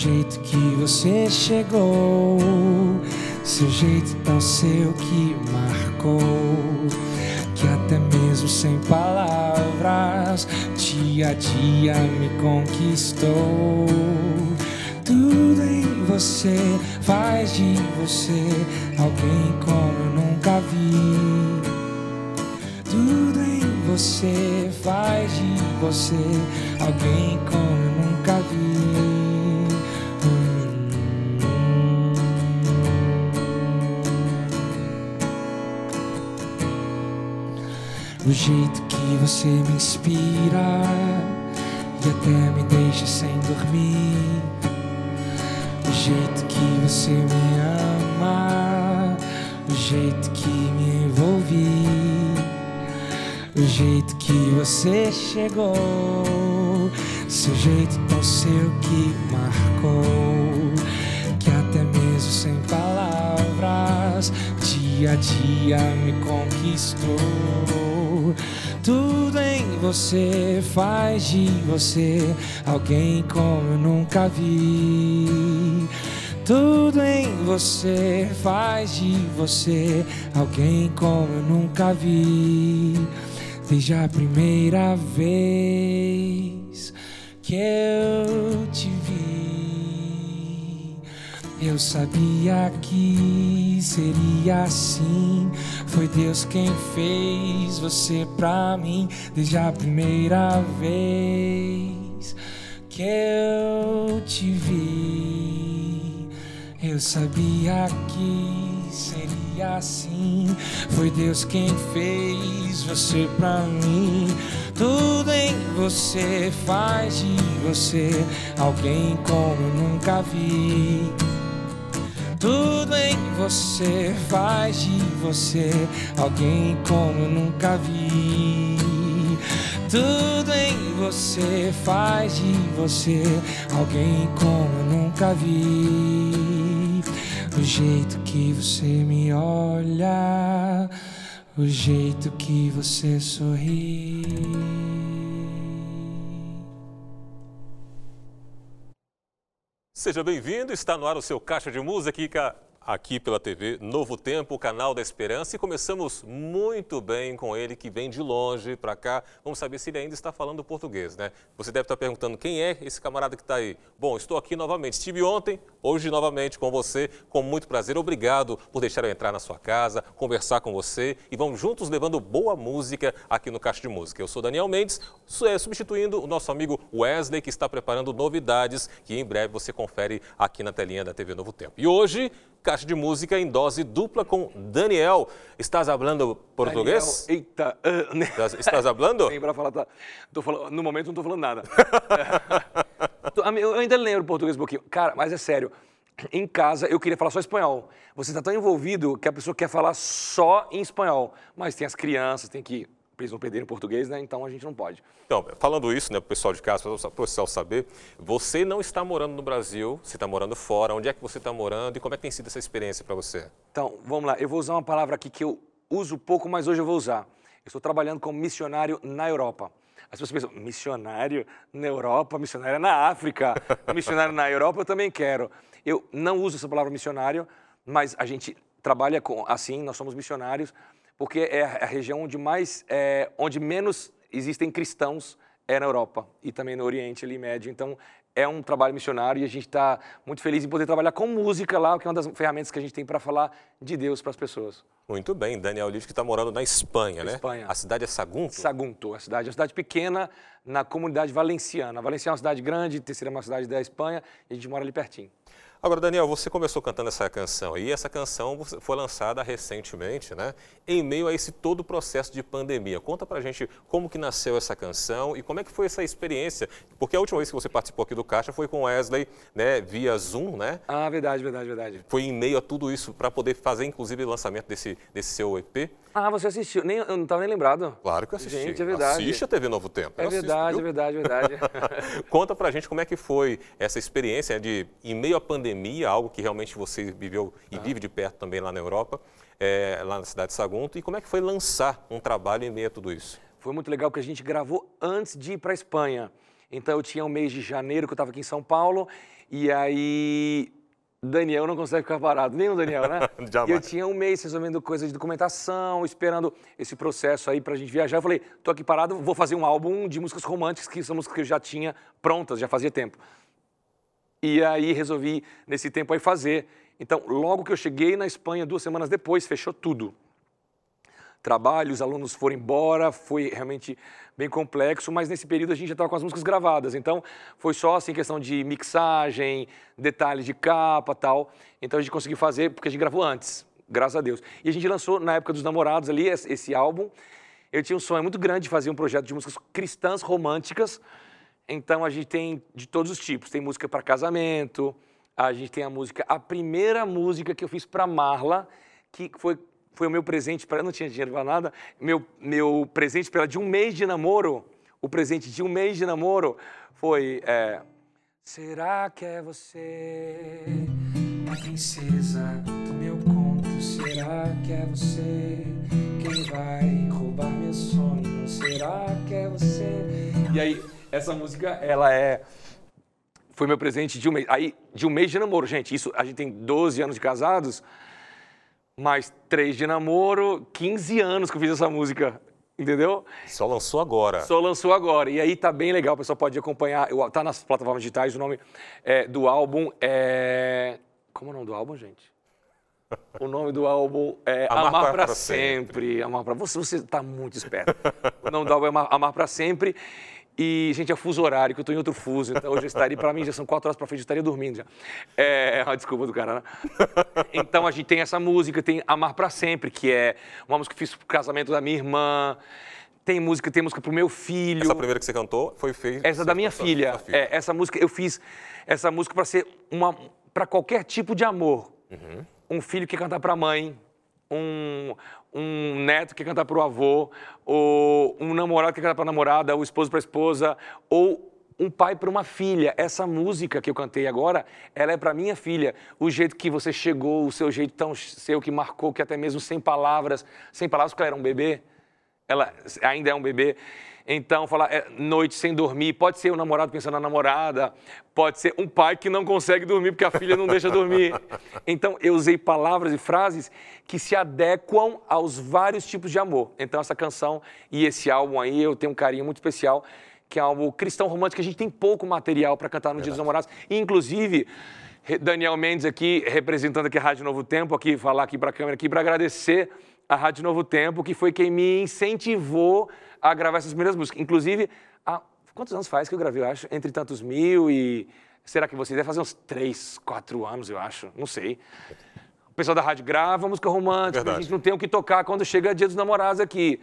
jeito que você chegou, seu jeito tão seu que marcou, que até mesmo sem palavras, dia a dia me conquistou. Tudo em você faz de você alguém como eu nunca vi. Tudo em você faz de você alguém como jeito que você me inspira e até me deixa sem dormir. O jeito que você me ama, o jeito que me envolvi, o jeito que você chegou, seu jeito tão seu que marcou, que até mesmo sem palavras, dia a dia me conquistou. Tudo em você faz de você alguém como eu nunca vi. Tudo em você faz de você alguém como eu nunca vi. Desde a primeira vez que eu te vi, eu sabia que seria assim. Foi Deus quem fez você pra mim desde a primeira vez que eu te vi. Eu sabia que seria assim. Foi Deus quem fez você pra mim. Tudo em você faz de você alguém como eu nunca vi. Tudo em você faz de você alguém como nunca vi. Tudo em você faz de você alguém como nunca vi. O jeito que você me olha, o jeito que você sorri. Seja bem-vindo, está no ar o seu Caixa de Música aqui pela TV Novo Tempo, o canal da Esperança. E começamos muito bem com ele, que vem de longe para cá. Vamos saber se ele ainda está falando português, né? Você deve estar perguntando quem é esse camarada que está aí. Bom, estou aqui novamente. Estive ontem, hoje novamente com você, com muito prazer. Obrigado por deixar eu entrar na sua casa, conversar com você e vamos juntos levando boa música aqui no Caixa de Música. Eu sou Daniel Mendes, é, substituindo o nosso amigo Wesley, que está preparando novidades que em breve você confere aqui na telinha da TV Novo Tempo. E hoje Caixa de música em dose dupla com Daniel. Estás falando português? Daniel, eita. Uh, né? Estás, estás falando? Tem para falar, tá. falando, no momento não estou falando nada. eu ainda lembro português um pouquinho. Cara, mas é sério. Em casa eu queria falar só espanhol. Você está tão envolvido que a pessoa quer falar só em espanhol. Mas tem as crianças, tem que eles não perderem português, né? Então a gente não pode. Então, falando isso, né, para o pessoal de casa, para o pessoal saber, você não está morando no Brasil, você está morando fora. Onde é que você está morando e como é que tem sido essa experiência para você? Então, vamos lá. Eu vou usar uma palavra aqui que eu uso pouco, mas hoje eu vou usar. Eu estou trabalhando como missionário na Europa. As pessoas pensam, missionário na Europa, missionário na África, missionário na Europa, eu também quero. Eu não uso essa palavra missionário, mas a gente trabalha com, assim, nós somos missionários porque é a região onde mais, é, onde menos existem cristãos é na Europa e também no Oriente ali Médio. Então é um trabalho missionário e a gente está muito feliz em poder trabalhar com música lá, que é uma das ferramentas que a gente tem para falar de Deus para as pessoas. Muito bem, Daniel Liz que está morando na Espanha, né? Espanha. A cidade é Sagunto? Sagunto, a cidade é uma cidade pequena na comunidade valenciana. Valenciana é uma cidade grande, terceira é uma cidade da Espanha e a gente mora ali pertinho. Agora, Daniel, você começou cantando essa canção e essa canção foi lançada recentemente, né? Em meio a esse todo o processo de pandemia. Conta pra gente como que nasceu essa canção e como é que foi essa experiência. Porque a última vez que você participou aqui do Caixa foi com Wesley, né? Via Zoom, né? Ah, verdade, verdade, verdade. Foi em meio a tudo isso para poder fazer, inclusive, o lançamento desse, desse seu EP. Ah, você assistiu? Nem, eu não estava nem lembrado. Claro que eu assisti. Gente, é verdade. Assiste a TV Novo Tempo. É verdade, assisto, é verdade, é verdade. Conta pra gente como é que foi essa experiência de, em meio à pandemia, algo que realmente você viveu e ah. vive de perto também lá na Europa, é, lá na cidade de Sagunto. E como é que foi lançar um trabalho em meio a tudo isso? Foi muito legal porque a gente gravou antes de ir para Espanha. Então eu tinha um mês de janeiro que eu estava aqui em São Paulo e aí Daniel não consegue ficar parado, nem o Daniel, né? Jamais. E eu tinha um mês resolvendo coisas de documentação, esperando esse processo aí pra gente viajar. Eu falei, tô aqui parado, vou fazer um álbum de músicas românticas, que são músicas que eu já tinha prontas, já fazia tempo. E aí resolvi, nesse tempo aí, fazer. Então, logo que eu cheguei na Espanha, duas semanas depois, fechou tudo. Trabalho, os alunos foram embora, foi realmente bem complexo, mas nesse período a gente já estava com as músicas gravadas. Então, foi só assim questão de mixagem, detalhes de capa tal. Então a gente conseguiu fazer, porque a gente gravou antes, graças a Deus. E a gente lançou, na época dos namorados ali, esse álbum. Eu tinha um sonho muito grande de fazer um projeto de músicas cristãs românticas. Então a gente tem de todos os tipos. Tem música para casamento, a gente tem a música, a primeira música que eu fiz para Marla, que foi foi o meu presente para ela, não tinha dinheiro para nada, meu, meu presente para ela de um mês de namoro, o presente de um mês de namoro foi, é, será que é você, a princesa do meu conto, será que é você quem vai roubar meu sonho, será que é você? E aí, essa música, ela é foi meu presente de um mês. Aí, de um mês de namoro, gente, isso, a gente tem 12 anos de casados, mais três de namoro, 15 anos que eu fiz essa música, entendeu? Só lançou agora. Só lançou agora. E aí tá bem legal, o pessoal pode acompanhar. Tá nas plataformas digitais, o nome é, do álbum é. Como é o nome do álbum, gente? O nome do álbum é Amar, Amar para sempre. sempre. Amar para você, você está muito esperto. o nome do álbum é Amar, Amar para sempre. E, gente, é fuso horário, que eu estou em outro fuso. Então, hoje eu estaria, para mim, já são quatro horas para frente, eu estaria dormindo já. É, a desculpa do cara, né? Então, a gente tem essa música, tem Amar para Sempre, que é uma música que fiz pro casamento da minha irmã. Tem música, tem música pro meu filho. Essa primeira que você cantou foi feita. Essa da minha filha. filha. É, essa música, eu fiz essa música para ser uma. para qualquer tipo de amor. Uhum. Um filho que cantar para a mãe, um, um neto que canta para o avô, ou um namorado que canta para a namorada, ou esposo para a esposa, ou um pai para uma filha. Essa música que eu cantei agora, ela é para minha filha. O jeito que você chegou, o seu jeito tão seu que marcou, que até mesmo sem palavras, sem palavras, porque ela era um bebê, ela ainda é um bebê. Então, falar é, noite sem dormir, pode ser o um namorado pensando na namorada, pode ser um pai que não consegue dormir porque a filha não deixa dormir. Então, eu usei palavras e frases que se adequam aos vários tipos de amor. Então, essa canção e esse álbum aí, eu tenho um carinho muito especial, que é um álbum cristão romântico, que a gente tem pouco material para cantar no Verdade. Dia dos Namorados. Inclusive, Daniel Mendes aqui, representando aqui a Rádio Novo Tempo, aqui, falar aqui para a câmera aqui, para agradecer a Rádio Novo Tempo, que foi quem me incentivou a gravar essas primeiras músicas. Inclusive, há quantos anos faz que eu gravei? Eu acho entre tantos mil e. Será que vocês devem fazer uns três, quatro anos, eu acho. Não sei. O pessoal da rádio grava música romântica, Verdade. a gente não tem o que tocar quando chega dia dos namorados aqui.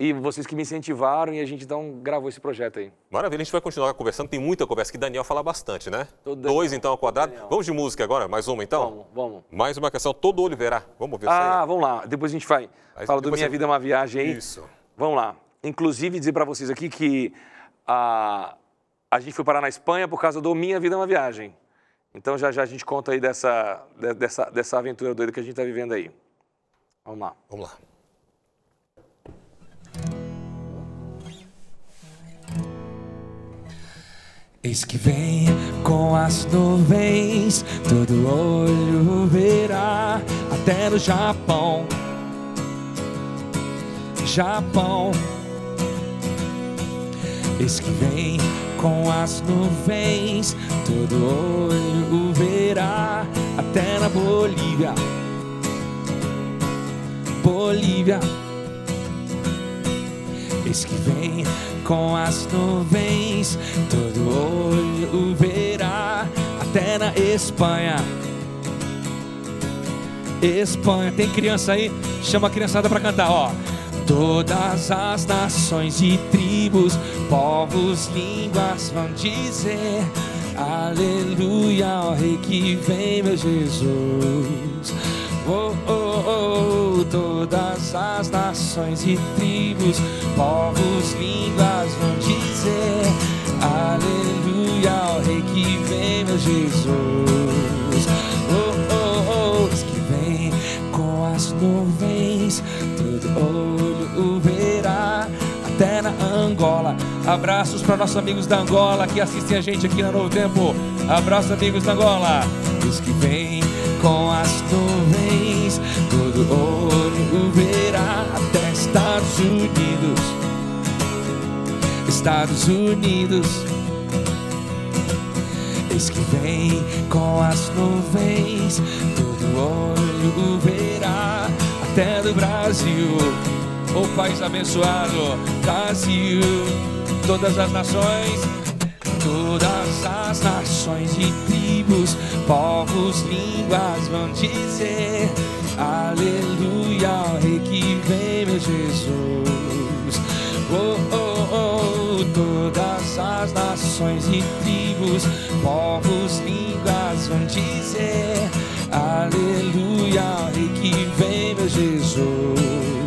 E vocês que me incentivaram e a gente então gravou esse projeto aí. Maravilha, a gente vai continuar conversando. Tem muita conversa que Daniel fala bastante, né? Todo Dois então ao quadrado. Daniel. Vamos de música agora? Mais uma então? Vamos, vamos. Mais uma canção, todo Oliveira. Vamos ver Ah, vamos lá. Depois a gente vai. Aí, Fala do Minha você... Vida é uma Viagem aí. Isso. Vamos lá inclusive dizer para vocês aqui que a, a gente foi parar na Espanha por causa do Minha Vida é uma Viagem. Então já já a gente conta aí dessa, dessa, dessa aventura doida que a gente está vivendo aí. Vamos lá. Vamos lá. Eis que vem com as nuvens, todo olho verá, até no Japão. Japão Eis que vem com as nuvens, todo olho verá, até na Bolívia. Bolívia. Eis que vem com as nuvens, todo olho o verá, até na Espanha. Espanha, tem criança aí? Chama a criançada para cantar, ó. Todas as nações e tribos, povos, línguas vão dizer Aleluia ao Rei que vem, meu Jesus. Oh, oh, oh, todas as nações e tribos, povos, línguas vão dizer: Aleluia, ao Rei que vem, meu Jesus. Oh, oh, oh, que vem com as nuvens, todo olho o verá, até na Angola. Abraços para nossos amigos da Angola que assistem a gente aqui no Novo Tempo. Abraços, amigos da Angola. Os que vem com as nuvens, todo olho verá até Estados Unidos. Estados Unidos. Eis que vem com as nuvens, todo olho verá até do Brasil. O país abençoado, Brasil, todas as nações, todas as nações e tribos, povos, línguas vão dizer Aleluia, Rei que vem, meu Jesus. Oh, oh, oh, todas as nações e tribos, povos, línguas vão dizer Aleluia, Rei que vem, meu Jesus.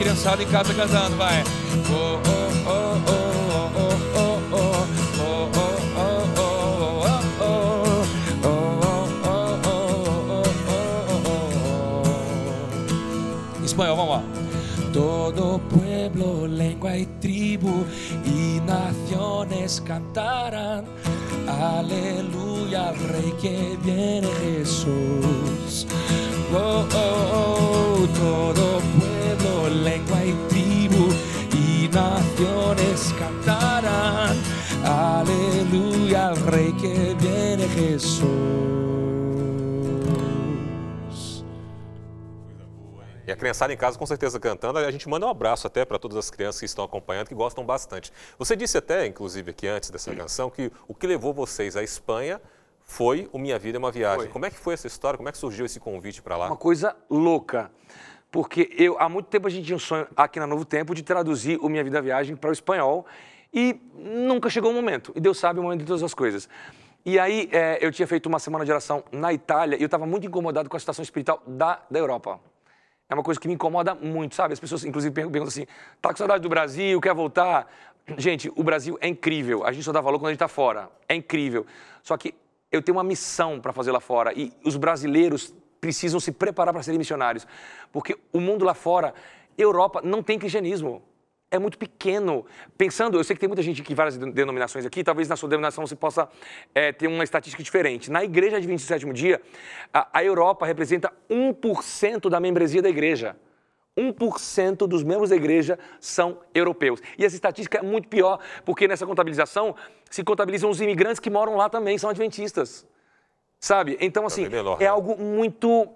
criançada em casa cantando, vai. Espanhol, vamos lá. Todo pueblo, lengua e tribo e naciones cantarán. Aleluia, Rei que viene Jesús. Oh, oh, oh, todo pueblo naciones cantarán. Aleluya, al Rey que viene Jesús. E a criançada em casa com certeza cantando. A gente manda um abraço até para todas as crianças que estão acompanhando, que gostam bastante. Você disse até, inclusive, aqui antes dessa canção, que o que levou vocês à Espanha foi o Minha Vida é uma Viagem. Foi. Como é que foi essa história? Como é que surgiu esse convite para lá? Uma coisa louca. Porque eu, há muito tempo a gente tinha um sonho aqui na Novo Tempo de traduzir o Minha Vida Viagem para o espanhol e nunca chegou o momento. E Deus sabe o momento de todas as coisas. E aí é, eu tinha feito uma semana de oração na Itália e eu estava muito incomodado com a situação espiritual da, da Europa. É uma coisa que me incomoda muito, sabe? As pessoas, inclusive, perguntam assim: tá com saudade do Brasil, quer voltar? Gente, o Brasil é incrível. A gente só dá valor quando a gente está fora. É incrível. Só que eu tenho uma missão para fazer lá fora e os brasileiros precisam se preparar para serem missionários. Porque o mundo lá fora, Europa, não tem cristianismo. É muito pequeno. Pensando, eu sei que tem muita gente que várias denominações aqui, talvez na sua denominação você possa é, ter uma estatística diferente. Na igreja de 27 dia, a, a Europa representa 1% da membresia da igreja. 1% dos membros da igreja são europeus. E essa estatística é muito pior, porque nessa contabilização se contabilizam os imigrantes que moram lá também, são adventistas. Sabe? Então, assim, menor, é né? algo muito.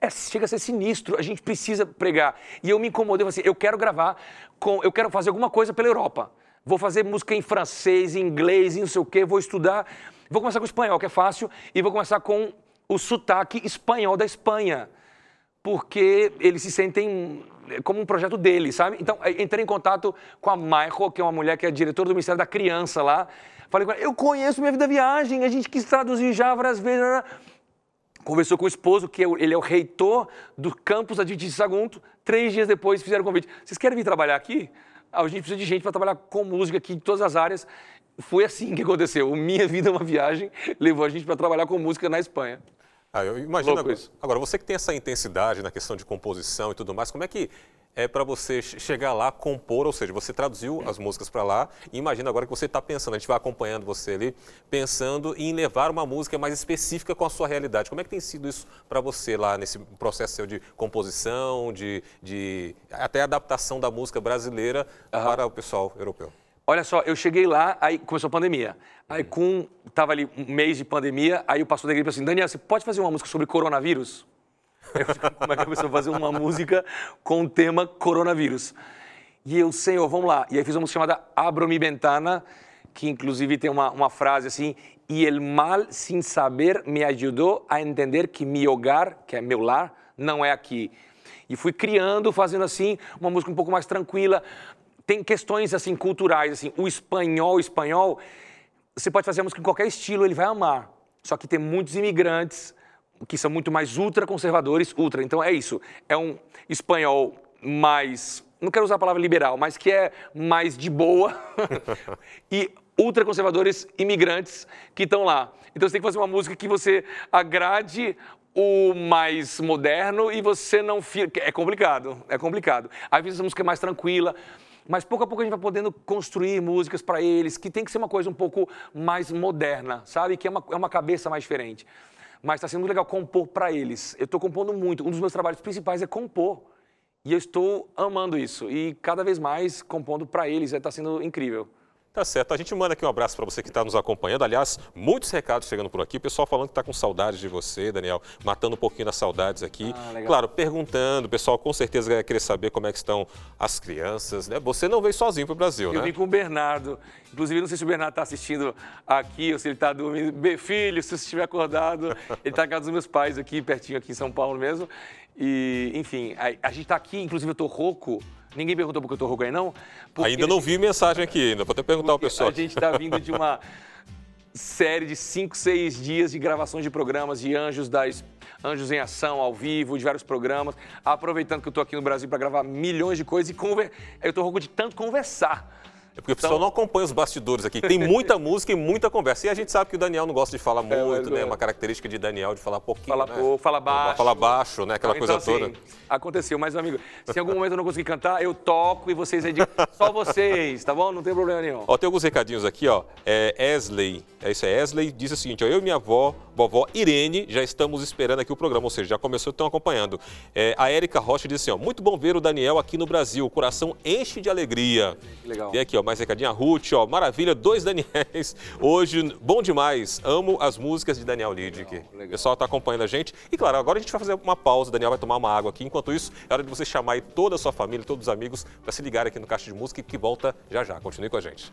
É, chega a ser sinistro, a gente precisa pregar. E eu me incomodei, eu falei assim, eu quero gravar, com, eu quero fazer alguma coisa pela Europa. Vou fazer música em francês, em inglês, em não sei o quê, vou estudar. Vou começar com o espanhol, que é fácil, e vou começar com o sotaque espanhol da Espanha. Porque eles se sentem como um projeto deles, sabe? Então, aí entrei em contato com a Maiko, que é uma mulher que é diretora do Ministério da Criança lá. Falei com ela, eu conheço Minha Vida Viagem, a gente quis traduzir já várias vezes. né? Conversou com o esposo, que é o- ele é o reitor do campus Adventista de Sagunto. Três dias depois fizeram o convite. Vocês querem vir trabalhar aqui? Ah, a gente precisa de gente para trabalhar com música aqui em todas as áreas. Foi assim que aconteceu. O Minha Vida é uma Viagem levou a gente para trabalhar com música na Espanha. Ah, eu imagino agora, isso. agora, você que tem essa intensidade na questão de composição e tudo mais, como é que é para você che- chegar lá, compor, ou seja, você traduziu as músicas para lá e imagina agora que você está pensando, a gente vai acompanhando você ali, pensando em levar uma música mais específica com a sua realidade. Como é que tem sido isso para você lá nesse processo seu de composição, de, de até adaptação da música brasileira para o pessoal europeu? Olha só, eu cheguei lá, aí começou a pandemia. Aí com, tava ali um mês de pandemia, aí o pastor da igreja falou assim, Daniel, você pode fazer uma música sobre coronavírus? Eu, como é que a pessoa fazer uma música com o tema coronavírus? E eu, Senhor, vamos lá. E aí fiz uma música chamada Abro mi ventana, que inclusive tem uma, uma frase assim, e el mal sin saber me ajudou a entender que mi hogar, que é meu lar, não é aqui. E fui criando, fazendo assim, uma música um pouco mais tranquila. Tem questões assim culturais, assim, o espanhol, o espanhol, você pode fazer a música em qualquer estilo, ele vai amar. Só que tem muitos imigrantes que são muito mais ultraconservadores, ultra. Então é isso. É um espanhol mais não quero usar a palavra liberal, mas que é mais de boa, e ultraconservadores imigrantes que estão lá. Então você tem que fazer uma música que você agrade o mais moderno e você não fica. É complicado, é complicado. Às vezes a música é mais tranquila, mas pouco a pouco a gente vai podendo construir músicas para eles, que tem que ser uma coisa um pouco mais moderna, sabe? Que é uma, é uma cabeça mais diferente. Mas está sendo legal compor para eles. Eu estou compondo muito. Um dos meus trabalhos principais é compor. E eu estou amando isso. E cada vez mais compondo para eles. Está sendo incrível. Tá certo. A gente manda aqui um abraço para você que está nos acompanhando. Aliás, muitos recados chegando por aqui. O pessoal falando que está com saudades de você, Daniel. Matando um pouquinho das saudades aqui. Ah, claro, perguntando. O pessoal com certeza vai querer saber como é que estão as crianças. Né? Você não veio sozinho para o Brasil, Eu né? Eu vim com o Bernardo. Inclusive, não sei se o Bernardo está assistindo aqui ou se ele está dormindo. Filho, se você estiver acordado, ele está na casa dos meus pais aqui, pertinho aqui em São Paulo mesmo. E, enfim, a, a gente está aqui, inclusive eu estou rouco. Ninguém perguntou por que eu estou rouco aí, não? Porque ainda não vi mensagem aqui ainda, pode até perguntar ao pessoal. A gente está vindo de uma série de 5, 6 dias de gravações de programas de Anjos das Anjos em Ação, ao vivo, de vários programas. Aproveitando que eu estou aqui no Brasil para gravar milhões de coisas e conver... eu estou rouco de tanto conversar. É porque o pessoal então... não acompanha os bastidores aqui. Tem muita música e muita conversa. E a gente sabe que o Daniel não gosta de falar é, muito, né? É uma característica de Daniel de falar pouquinho. Fala né? pouco, fala baixo. Fala baixo, né? Aquela então, coisa assim, toda. Aconteceu, mas, amigo, se em algum momento eu não conseguir cantar, eu toco e vocês aí. Só vocês, tá bom? Não tem problema nenhum. Ó, tem alguns recadinhos aqui, ó. É Esley, é isso, é Esley, diz o seguinte, ó, eu e minha avó, vovó Irene, já estamos esperando aqui o programa, ou seja, já começou, estão acompanhando. É, a Érica Rocha disse assim, ó, muito bom ver o Daniel aqui no Brasil, o coração enche de alegria. Legal. E aqui, ó, mais recadinho, a Ruth, ó, maravilha, dois Daniels. Hoje, bom demais. Amo as músicas de Daniel Lidic. O pessoal está acompanhando a gente. E claro, agora a gente vai fazer uma pausa. O Daniel vai tomar uma água aqui. Enquanto isso, é hora de você chamar toda a sua família, todos os amigos, para se ligar aqui no Caixa de Música que volta já já. Continue com a gente.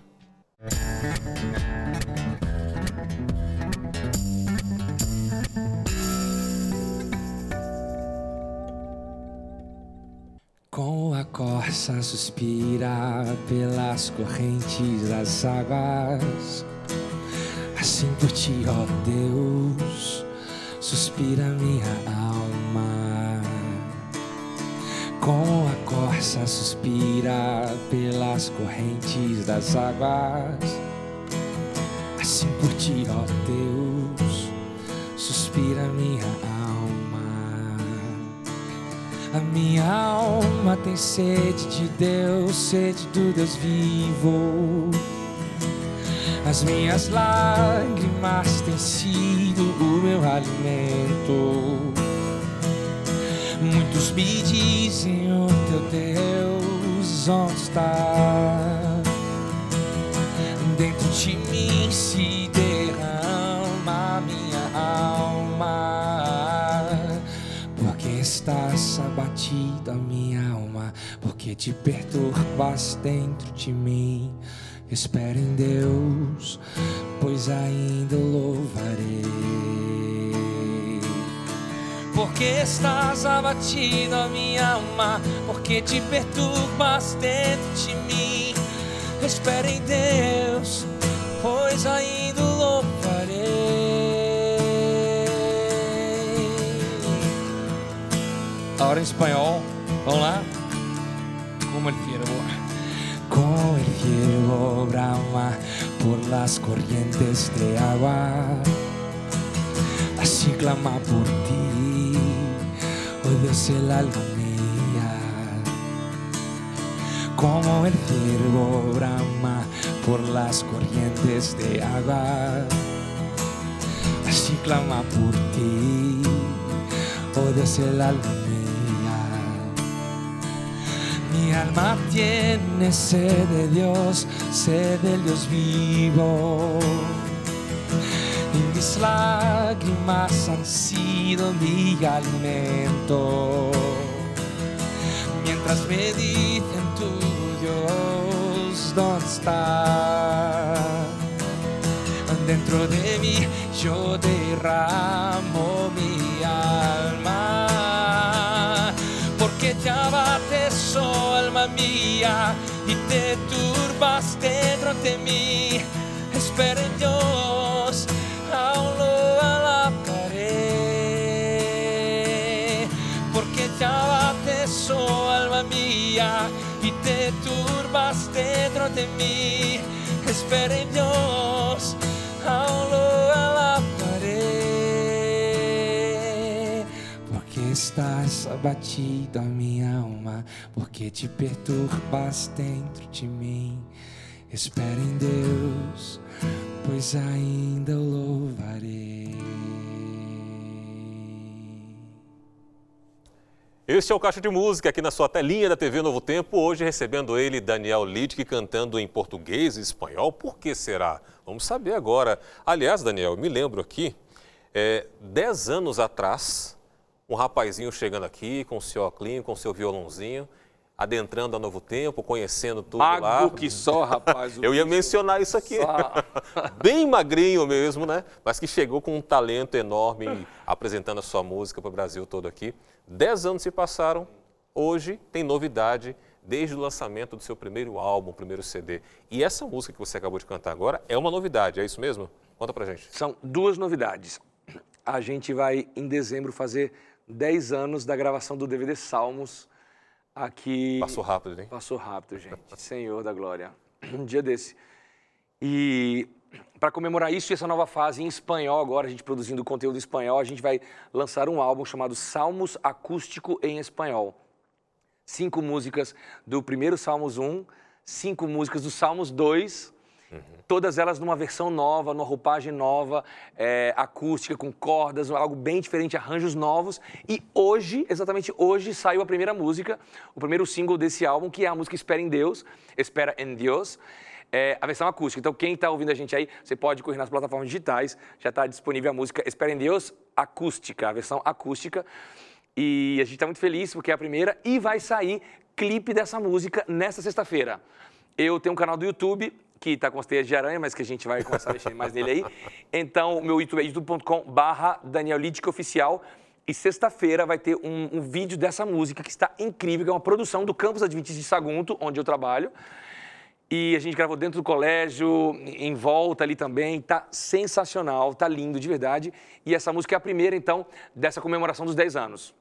Com a corça suspira pelas correntes das águas. Assim por ti, ó Deus, suspira minha alma. Com a corça suspira pelas correntes das águas. Assim por ti, ó Deus, suspira minha alma. A minha alma tem sede de Deus, sede do Deus vivo. As minhas lágrimas têm sido o meu alimento. Muitos me dizem: O teu Deus onde está? Dentro de mim se derrama minha alma abatido a minha alma, porque te perturbas dentro de mim. Espero em Deus, pois ainda louvarei. Porque estás abatido a minha alma, porque te perturbas dentro de mim. Espero em Deus, pois ainda o Ahora en español, lá. Como el ciervo. Como el ciervo brama por las corrientes de agua. Así clama por ti, oh Dios, el alma mía. Como el ciervo brama por las corrientes de agua. Así clama por ti, oh Dios, el alma Mi alma tiene sed de Dios, sed del Dios vivo. Y mis lágrimas han sido mi alimento. Mientras me dicen tu Dios, ¿dónde está? Dentro de mí yo derramo mi alma porque te abates, alma mía, y te turbas dentro de mí. Espera en Dios, aún lo alabaré, porque te abates, oh alma mía, y de mí. Espera en Dios, aún lo estás abatido a minha alma, porque te perturbas dentro de mim. Espera em Deus, pois ainda o louvarei. Este é o Caixa de Música aqui na sua telinha da TV Novo Tempo. Hoje recebendo ele, Daniel Littke, cantando em português e espanhol. Por que será? Vamos saber agora. Aliás, Daniel, me lembro aqui, é, dez anos atrás, um rapazinho chegando aqui com seu óculos, com seu violãozinho, adentrando a Novo Tempo, conhecendo tudo Mago lá. que só, rapaz. Eu ia mencionar isso aqui. Bem magrinho mesmo, né? Mas que chegou com um talento enorme apresentando a sua música para o Brasil todo aqui. Dez anos se passaram, hoje tem novidade desde o lançamento do seu primeiro álbum, primeiro CD. E essa música que você acabou de cantar agora é uma novidade, é isso mesmo? Conta pra gente. São duas novidades. A gente vai, em dezembro, fazer 10 anos da gravação do DVD Salmos aqui. Passou rápido, hein? Passou rápido, gente. Senhor da glória. Um dia desse. E para comemorar isso e essa nova fase em espanhol agora, a gente produzindo conteúdo em espanhol, a gente vai lançar um álbum chamado Salmos Acústico em Espanhol. Cinco músicas do primeiro Salmos 1, cinco músicas do Salmos 2, todas elas numa versão nova, numa roupagem nova, é, acústica, com cordas, algo bem diferente, arranjos novos. E hoje, exatamente hoje, saiu a primeira música, o primeiro single desse álbum, que é a música Espera em Deus, Espera em Deus. É a versão acústica. Então, quem está ouvindo a gente aí, você pode correr nas plataformas digitais, já está disponível a música Espera em Deus acústica, a versão acústica. E a gente está muito feliz porque é a primeira e vai sair clipe dessa música nesta sexta-feira. Eu tenho um canal do YouTube que está com as teias de aranha, mas que a gente vai começar a mexer mais nele aí. Então, meu YouTube é youtube.com barra Daniel Lidic Oficial. E sexta-feira vai ter um, um vídeo dessa música que está incrível, que é uma produção do Campus Adventista de Sagunto, onde eu trabalho. E a gente gravou dentro do colégio, em volta ali também. Tá sensacional, tá lindo de verdade. E essa música é a primeira, então, dessa comemoração dos 10 anos.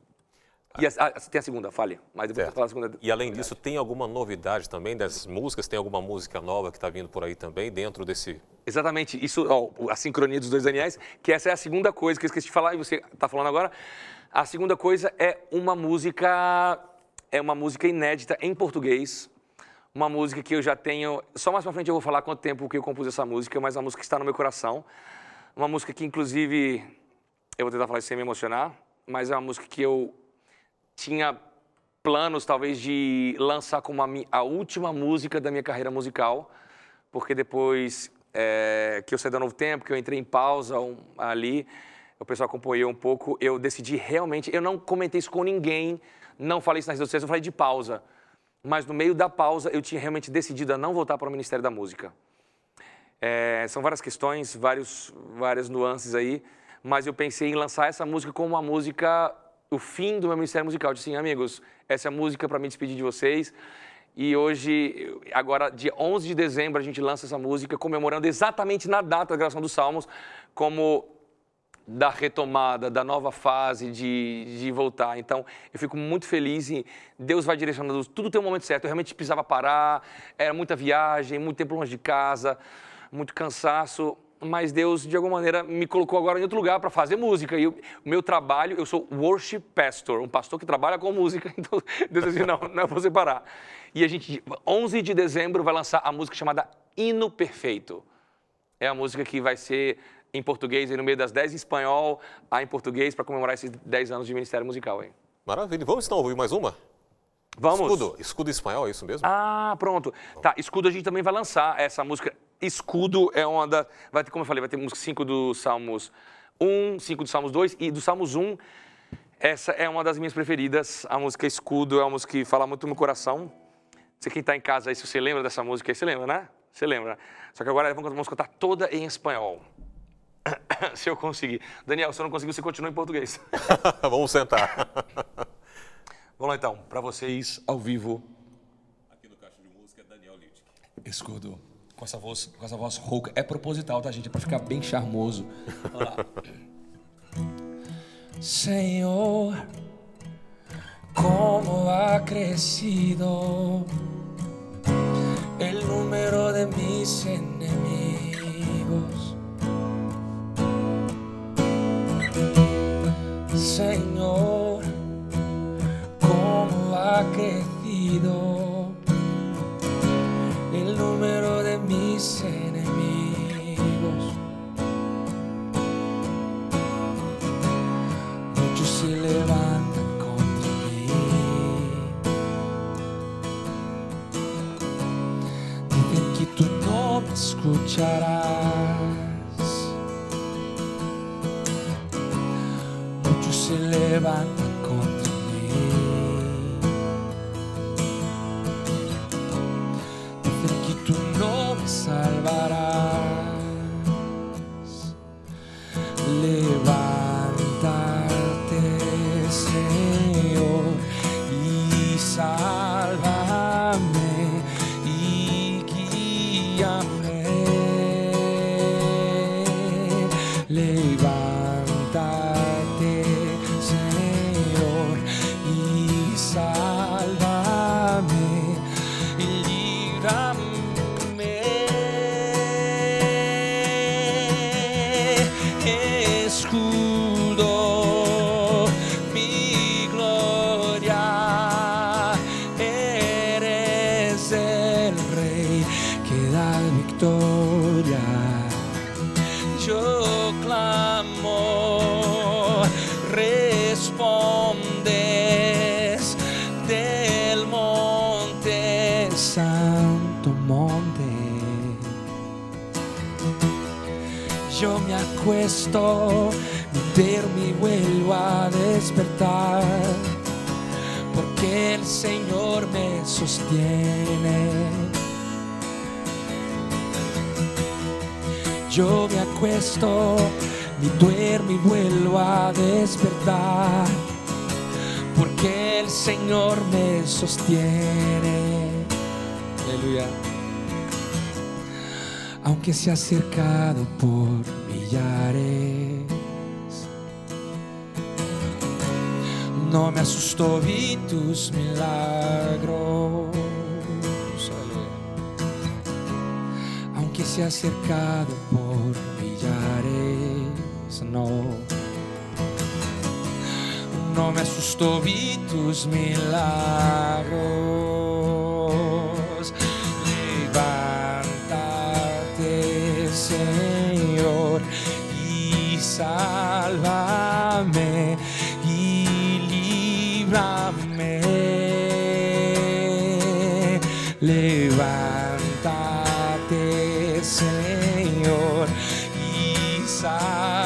E a, a- tem a segunda, fale. Mas depois falo a segunda. E além disso, tem alguma novidade também das músicas? Tem alguma música nova que está vindo por aí também, dentro desse Exatamente, isso, ó, a sincronia dos dois Daniels, que essa é a segunda coisa que eu esqueci de falar e você está falando agora. A segunda coisa é uma música, é uma música inédita em português, uma música que eu já tenho, só mais pra frente eu vou falar quanto tempo que eu compus essa música, mas a música está no meu coração. Uma música que inclusive, eu vou tentar falar isso sem me emocionar, mas é uma música que eu tinha planos talvez de lançar como a, a última música da minha carreira musical, porque depois é, que eu saí da Novo Tempo, que eu entrei em pausa um- ali, o pessoal acompanhou um pouco, eu decidi realmente, eu não comentei isso com ninguém, não falei isso nas redes sociais, eu falei de pausa. Mas no meio da pausa eu tinha realmente decidido a não voltar para o Ministério da Música. É, são várias questões, vários, várias nuances aí, mas eu pensei em lançar essa música como uma música, o fim do meu ministério musical. Disse assim, amigos, essa é a música para me despedir de vocês. E hoje, agora, dia 11 de dezembro, a gente lança essa música comemorando exatamente na data da gravação dos Salmos, como da retomada, da nova fase de, de voltar. Então, eu fico muito feliz e Deus vai direcionando tudo tem um momento certo. Eu realmente precisava parar, era muita viagem, muito tempo longe de casa, muito cansaço, mas Deus, de alguma maneira, me colocou agora em outro lugar para fazer música. E o meu trabalho, eu sou worship pastor, um pastor que trabalha com música. Então, Deus disse, não, não é você parar. E a gente, 11 de dezembro, vai lançar a música chamada Hino Perfeito. É a música que vai ser em português, aí no meio das 10 em espanhol, a em português, para comemorar esses 10 anos de Ministério Musical. Aí. Maravilha. Vamos então ouvir mais uma? Vamos? Escudo. Escudo espanhol, é isso mesmo? Ah, pronto. Tá, Escudo a gente também vai lançar essa música. Escudo é uma da. Vai ter, como eu falei, vai ter música 5 do Salmos 1, 5 do Salmos 2 e do Salmos 1. Essa é uma das minhas preferidas. A música Escudo é uma música que fala muito no meu coração. Você quem está em casa aí, se você lembra dessa música aí, você lembra, né? Você lembra. Só que agora vamos vamos cantar toda em espanhol. se eu conseguir. Daniel, se eu não conseguir, você continua em português. Vamos sentar. Vamos lá então, para vocês ao vivo. Aqui no Caixa de Música, Daniel Littke. Escudo. Com essa voz, com essa voz rouca. É proposital, tá, gente? É pra ficar bem charmoso. Senhor, como ha crescido el número de mis enemigos. Señor, cómo ha crecido escucharás. Muchos se levantan acuesto, duermo y vuelvo a despertar, porque el Señor me sostiene. Yo me acuesto, y duermo y vuelvo a despertar, porque el Señor me sostiene. Aleluya. Aunque se ha acercado por millares, no me asustó, vi tus milagros. Aunque se ha acercado por millares, no. No me asustó, vi tus milagros. Sálvame y líbrame. Levántate, Señor, y sálvame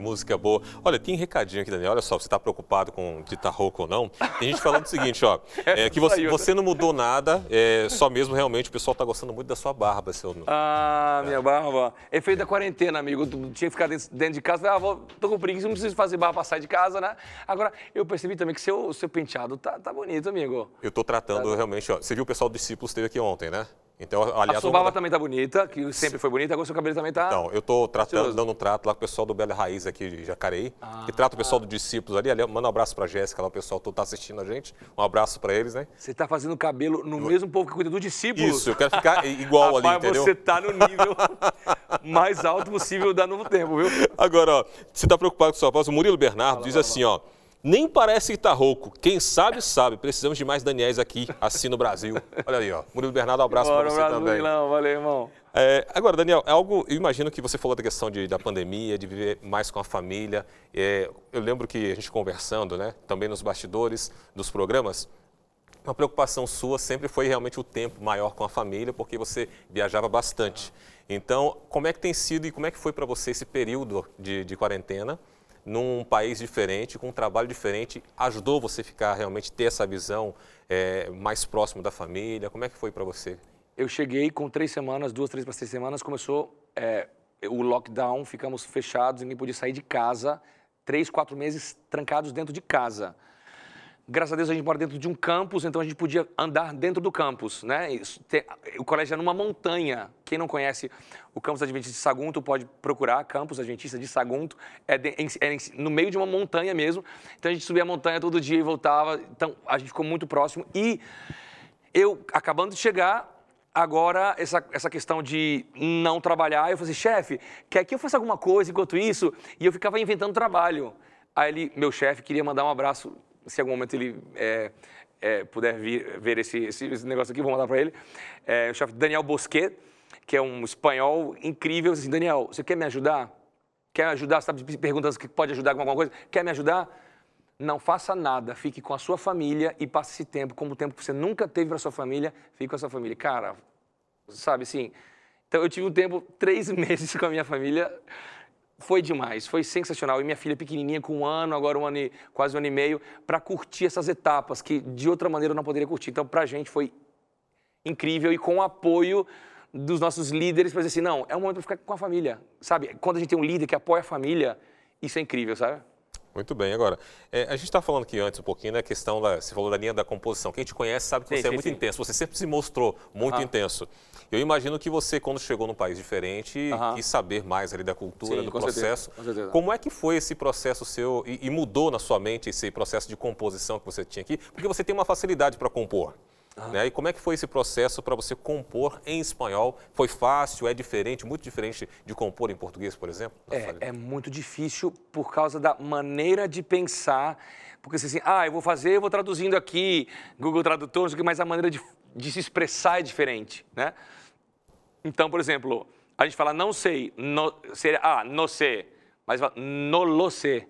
Música boa. Olha, tem recadinho aqui, Daniel. Olha só, você está preocupado com de estar rouco ou não? Tem gente falando o seguinte, ó. é, que você, você não mudou nada, é, só mesmo realmente o pessoal está gostando muito da sua barba, seu. Ah, minha barba. Efeito da quarentena, amigo. Tinha que ficar dentro dentro de casa. Falei, ah, vou, tô com preguiça, não preciso fazer barba pra sair de casa, né? Agora, eu percebi também que seu, seu penteado tá, tá bonito, amigo. Eu estou tratando realmente, ó. Você viu o pessoal do discípulos esteve aqui ontem, né? Então, aliás, a sua barba também tá bonita, que sempre foi bonita, agora seu cabelo também tá. Então, eu tô tratando, dando um trato lá com o pessoal do Bela Raiz aqui de Jacareí, ah, que trata o pessoal do Discípulos ali. ali manda um abraço pra Jéssica lá, o pessoal que tá assistindo a gente. Um abraço para eles, né? Você tá fazendo cabelo no eu... mesmo povo que cuida do Discípulos. Isso, eu quero ficar igual ali, entendeu? você tá no nível mais alto possível da Novo Tempo, viu? Agora, ó, você tá preocupado com sua voz? O Murilo Bernardo diz assim, ó. Nem parece que tá rouco. Quem sabe, sabe. Precisamos de mais Daniels aqui, assim no Brasil. Olha aí, ó. Murilo Bernardo, um abraço para você abraço, também. Murilão. Valeu, irmão. É, agora, Daniel, é algo, eu imagino que você falou da questão de, da pandemia, de viver mais com a família. É, eu lembro que a gente conversando, né, também nos bastidores dos programas, uma preocupação sua sempre foi realmente o tempo maior com a família, porque você viajava bastante. Então, como é que tem sido e como é que foi para você esse período de, de quarentena? Num país diferente, com um trabalho diferente, ajudou você ficar realmente ter essa visão é, mais próximo da família? Como é que foi para você? Eu cheguei com três semanas, duas, três para três semanas, começou é, o lockdown, ficamos fechados, ninguém podia sair de casa, três, quatro meses trancados dentro de casa. Graças a Deus a gente mora dentro de um campus, então a gente podia andar dentro do campus, né? O colégio é numa montanha. Quem não conhece o campus adventista de Sagunto pode procurar campus adventista de Sagunto. É, de, é, no meio de uma montanha mesmo. Então a gente subia a montanha todo dia e voltava. Então a gente ficou muito próximo. E eu, acabando de chegar, agora essa, essa questão de não trabalhar, eu falei assim, chefe, quer que eu faça alguma coisa enquanto isso? E eu ficava inventando trabalho. Aí ele, meu chefe, queria mandar um abraço se algum momento ele é, é, puder vir, ver esse, esse, esse, negócio aqui, vou mandar para ele. É, o chefe Daniel Bosquet, que é um espanhol incrível. Assim, Daniel, você quer me ajudar? Quer ajudar? Está perguntando se pode ajudar com alguma coisa? Quer me ajudar? Não faça nada, fique com a sua família e passe esse tempo como o tempo que você nunca teve para sua família, fique com a sua família. Cara, sabe assim. Então eu tive um tempo, três meses com a minha família foi demais, foi sensacional. E minha filha pequenininha, com um ano, agora um ano e, quase um ano e meio, para curtir essas etapas que de outra maneira eu não poderia curtir. Então, para a gente foi incrível e com o apoio dos nossos líderes para dizer assim, não, é um momento para ficar com a família, sabe? Quando a gente tem um líder que apoia a família, isso é incrível, sabe? Muito bem. Agora, é, a gente está falando aqui antes um pouquinho da questão da. Você falou da linha da composição. Quem te conhece sabe que sim, você é sim, é muito sim. intenso. Você sempre se mostrou muito ah. intenso. Eu imagino que você, quando chegou num país diferente, uh -huh. quis saber mais ali da cultura, do processo. Certeza, com certeza. Como é que foi esse processo seu e, e, mudou na sua mente esse processo de composição que você tinha aqui? Porque você tem uma facilidade para compor. Né? E como é que foi esse processo para você compor em espanhol? Foi fácil? É diferente? Muito diferente de compor em português, por exemplo? É, é muito difícil por causa da maneira de pensar. Porque assim, ah, eu vou fazer, eu vou traduzindo aqui, Google Tradutor, mas a maneira de, de se expressar é diferente, né? Então, por exemplo, a gente fala não sei, no, seria, ah, não sei, mas fala no lo sei.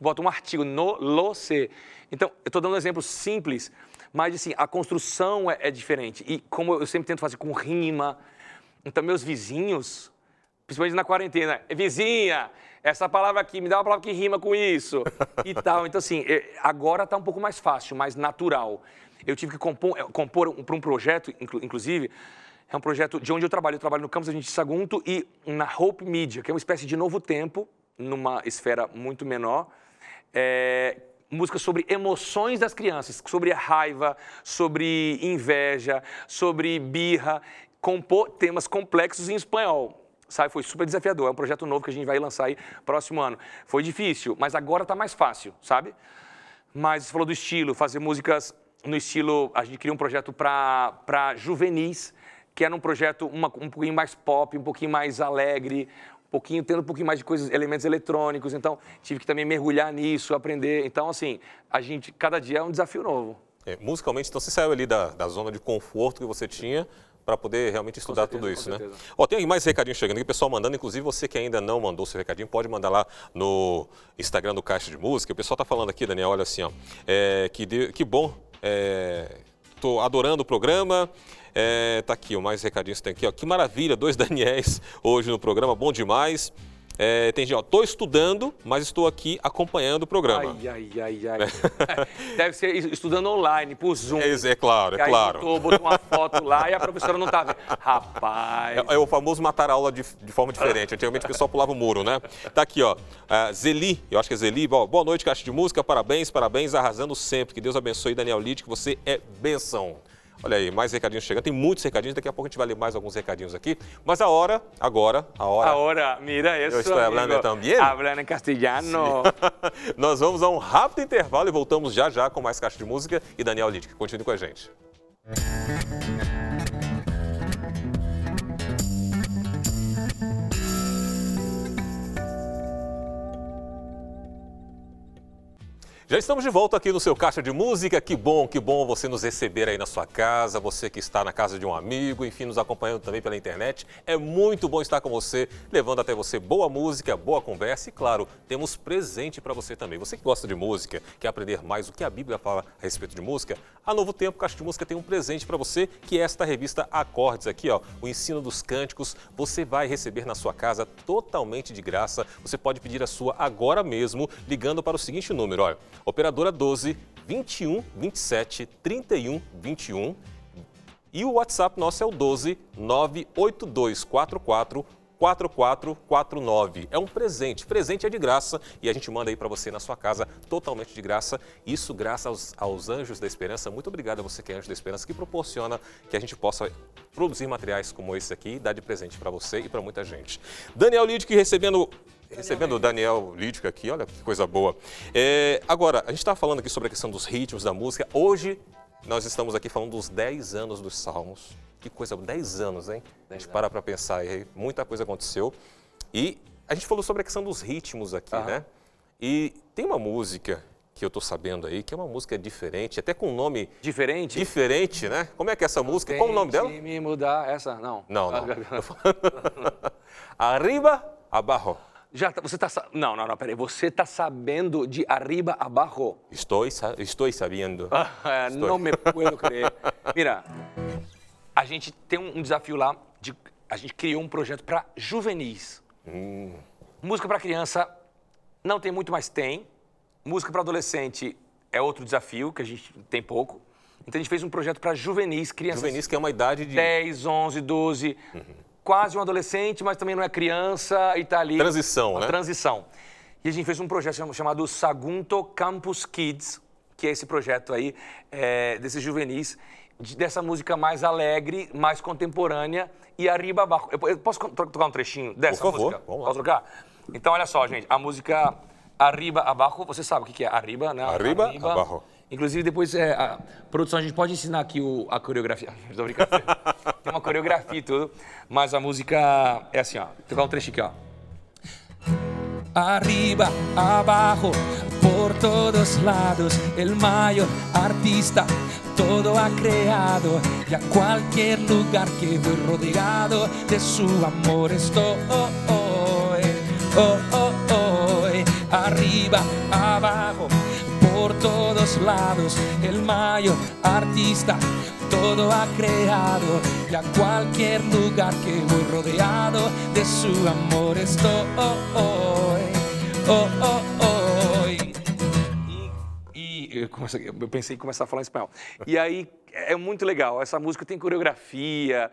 Bota um artigo, no lo sei. Então, eu estou dando um exemplo simples, mas assim, a construção é, é, diferente. E como eu sempre tento fazer com rima, então meus vizinhos, principalmente na quarentena, vizinha, essa palavra aqui, me dá uma palavra que rima com isso e tal. Então, assim, agora está um pouco mais fácil, mais natural. Eu tive que compor, compor para um projeto, inclusive, é um projeto de onde eu trabalho. Eu trabalho no campus da gente de Sagunto e na Hope Media, que é uma espécie de novo tempo, numa esfera muito menor. É, música sobre emoções das crianças, sobre raiva, sobre inveja, sobre birra, compor temas complexos em espanhol. Sabe, foi super desafiador. É um projeto novo que a gente vai lançar aí próximo ano. Foi difícil, mas agora está mais fácil, sabe? Mas você falou do estilo, fazer músicas no estilo. A gente criou um projeto para juvenis que era um projeto uma, um pouquinho mais pop, um pouquinho mais alegre, pouquinho tendo um pouquinho mais de coisas, elementos eletrônicos. Então tive que também mergulhar nisso, aprender. Então assim, a gente cada dia é um desafio novo. É, musicalmente, então você saiu ali da, da zona de conforto que você tinha para poder realmente estudar certeza, tudo isso, né? Ó, tem mais recadinho chegando aqui, pessoal mandando, inclusive você que ainda não mandou seu recadinho, pode mandar lá no Instagram do Caixa de Música. O pessoal tá falando aqui, Daniel, olha assim, ó, é, que, de, que bom, é, tô adorando o programa, é, tá aqui, o mais recadinho que tem aqui, ó. Que maravilha, dois Daniels hoje no programa, bom demais. É, tem gente, ó, tô estudando, mas estou aqui acompanhando o programa. Ai, ai, ai, ai. Deve ser estudando online, por Zoom. É, é claro, é claro. Botou, botou uma foto lá e a professora não tá vendo. Rapaz. É, é, o famoso matar a aula de, de forma diferente. Antigamente o pessoal pulava o muro, né? Tá aqui, ó. Uh, Zeli, eu acho que é Zeli. Boa noite, Caixa de Música. Parabéns, parabéns, arrasando sempre. Que Deus abençoe Daniel Lide, que você é benção. Olha aí, mais recadinhos chegando. Tem muitos recadinhos, daqui a pouco a gente vai ler mais alguns recadinhos aqui. Mas a hora, agora, a hora. Ahora, mira eso. Eu estou falando também? Hablan en castellano. Nós vamos a um rápido intervalo e voltamos já já com mais caixa de música e Daniel Littke. Continue com a gente. Já estamos de volta aqui no seu Caixa de Música. Que bom, que bom você nos receber aí na sua casa, você que está na casa de um amigo, enfim, nos acompanhando também pela internet. É muito bom estar com você, levando até você boa música, boa conversa e, claro, temos presente para você também. Você que gosta de música, quer aprender mais o que a Bíblia fala a respeito de música, a Novo Tempo Caixa de Música tem um presente para você, que é esta revista Acordes aqui, ó, o ensino dos cânticos. Você vai receber na sua casa totalmente de graça. Você pode pedir a sua agora mesmo, ligando para o seguinte número, olha, operadora 12 21 27 31 21 e o WhatsApp nosso é o 12 98244 4449. É um presente. Presente é de graça e a gente manda aí para você na sua casa totalmente de graça. Isso graças aos, aos, Anjos da Esperança. Muito obrigado a você que é Anjo da Esperança que proporciona que a gente possa produzir materiais como esse aqui e dar de presente para você e para muita gente. Daniel Lidic recebendo recebendo o Daniel Lídica aqui, olha que coisa boa. É, agora, a gente estava falando aqui sobre a questão dos ritmos da música. Hoje nós estamos aqui falando dos 10 anos dos Salmos. Que coisa, 10 anos, hein? A gente para para pensar aí, muita coisa aconteceu. E a gente falou sobre a questão dos ritmos aqui, Aham. né? E tem uma música que eu tô sabendo aí, que é uma música diferente, até com um nome Diferente? diferente, né? Como é que é essa música? Qual o nome dela? Tente me mudar. Essa? Não. Não, não. Tô falando- Arriba, abajo. Já, tá- você tá... sa- Não, não, não, peraí. Você tá sabendo de arriba abajo? Estou, sa- estou sabendo. Ah, Estou. não me puedo creer. Mira, a gente tem um desafio lá. De, a gente criou um projeto para juvenis. Música para criança não tem muito, mas tem. Música para adolescente é outro desafio, que a gente tem pouco. Então a gente fez um projeto para juvenis, crianças Juvenis, que é uma idade de 10, 11, 12, quase um adolescente, mas também não é criança e tá ali. Transição, né? Transição. E a gente fez um projeto cham- chamado Sagunto Campus Kids, que é esse projeto aí é, desses juvenis, de- dessa música mais alegre, mais contemporânea e arriba abaixo. Eu, eu posso tocar um trechinho dessa Por favor, música? vamos lá. Posso tocar? Então, olha só, gente, a música Arriba Abaixo, você sabe o que é Arriba, né? Arriba, abajo. Inclusive, depois, é, a produção, a gente pode ensinar aqui o- a coreografia. Tô brincando. Tem uma coreografia e tudo, mas a música é assim, ó. Vou tocar um trechinho aqui, ó. Arriba, abajo, por todos lados, el mayor artista todo ha creado y a cualquier lugar que voy rodeado de su amor estoy. Oh, oh, oh, arriba, abajo, por todos lados, el mayor artista todo ha creado y a cualquier lugar que voy rodeado de su amor estoy. Oh, oh, oh. E, e eu, comecei- eu pensei em começar a falar em espanhol. E aí é muito legal. Essa música tem coreografia,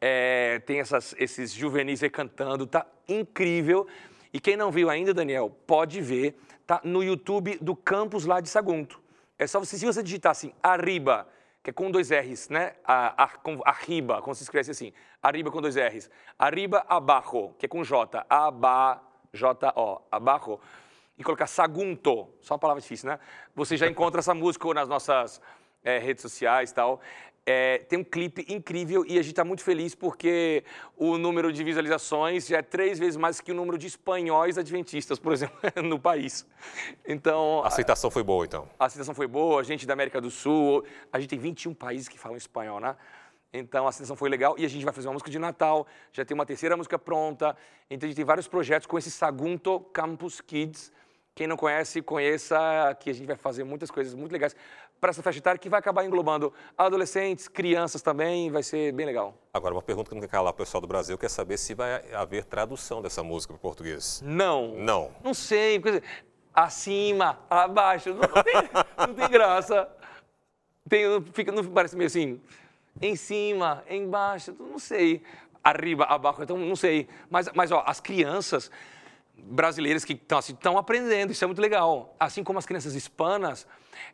é, tem essas- esses juvenis aí cantando, tá incrível. E quem não viu ainda, Daniel, pode ver, tá no YouTube do campus lá de Sagunto. É só você, se você digitar assim, arriba, que é com dois R's, né? A, a, arriba, como se escreve assim, arriba com dois R's. Arriba, abajo, que é com J, aba, J-O, abajo e colocar Sagunto, só uma palavra difícil, né? Você já encontra essa música nas nossas eh, redes sociais e tal. Eh, tem um clipe incrível e a gente está muito feliz porque o número de visualizações já é três vezes mais que o número de espanhóis adventistas, por exemplo, no país. Então, A aceitação foi boa, então. a aceitação foi boa, a gente da América do Sul, a gente tem 21 países que falam espanhol, né? Então a aceitação foi legal e a gente vai fazer uma música de Natal, já tem uma terceira música pronta. Então a gente tem vários projetos com esse Sagunto Campus Kids. Quem não conhece, conheça, que a gente vai fazer muitas coisas muito legais para essa faixa etária que vai acabar englobando adolescentes, crianças também, vai ser bem legal. Agora, uma pergunta que não quer calar o pessoal do Brasil, quer saber se vai haver tradução dessa música para o português. Não. Não. Não sei, porque acima, abaixo, não, não tem, não tem graça. Tem, fica, não parece meio assim, em cima, embaixo, não sei. Arriba, abaixo, então não sei. Mas, mas ó, as crianças, brasileiras que estão assim, aprendendo, isso é muito legal. Assim como as crianças hispanas,